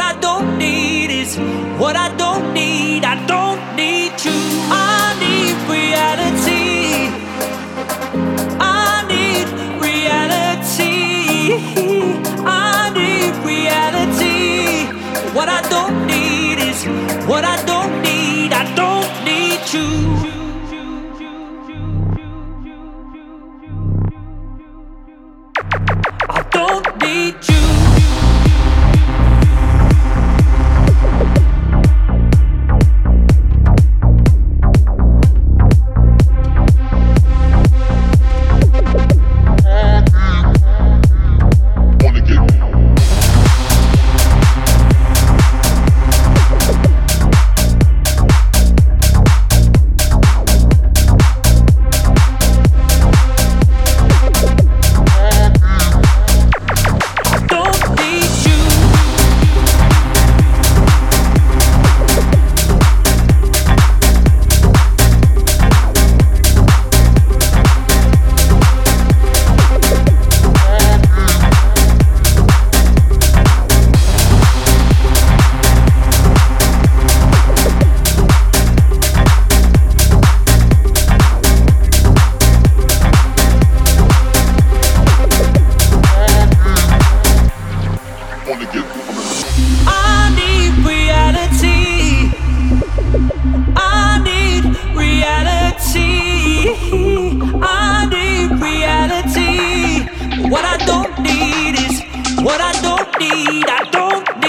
What I don't need is what I don't. need is what I don't need. I don't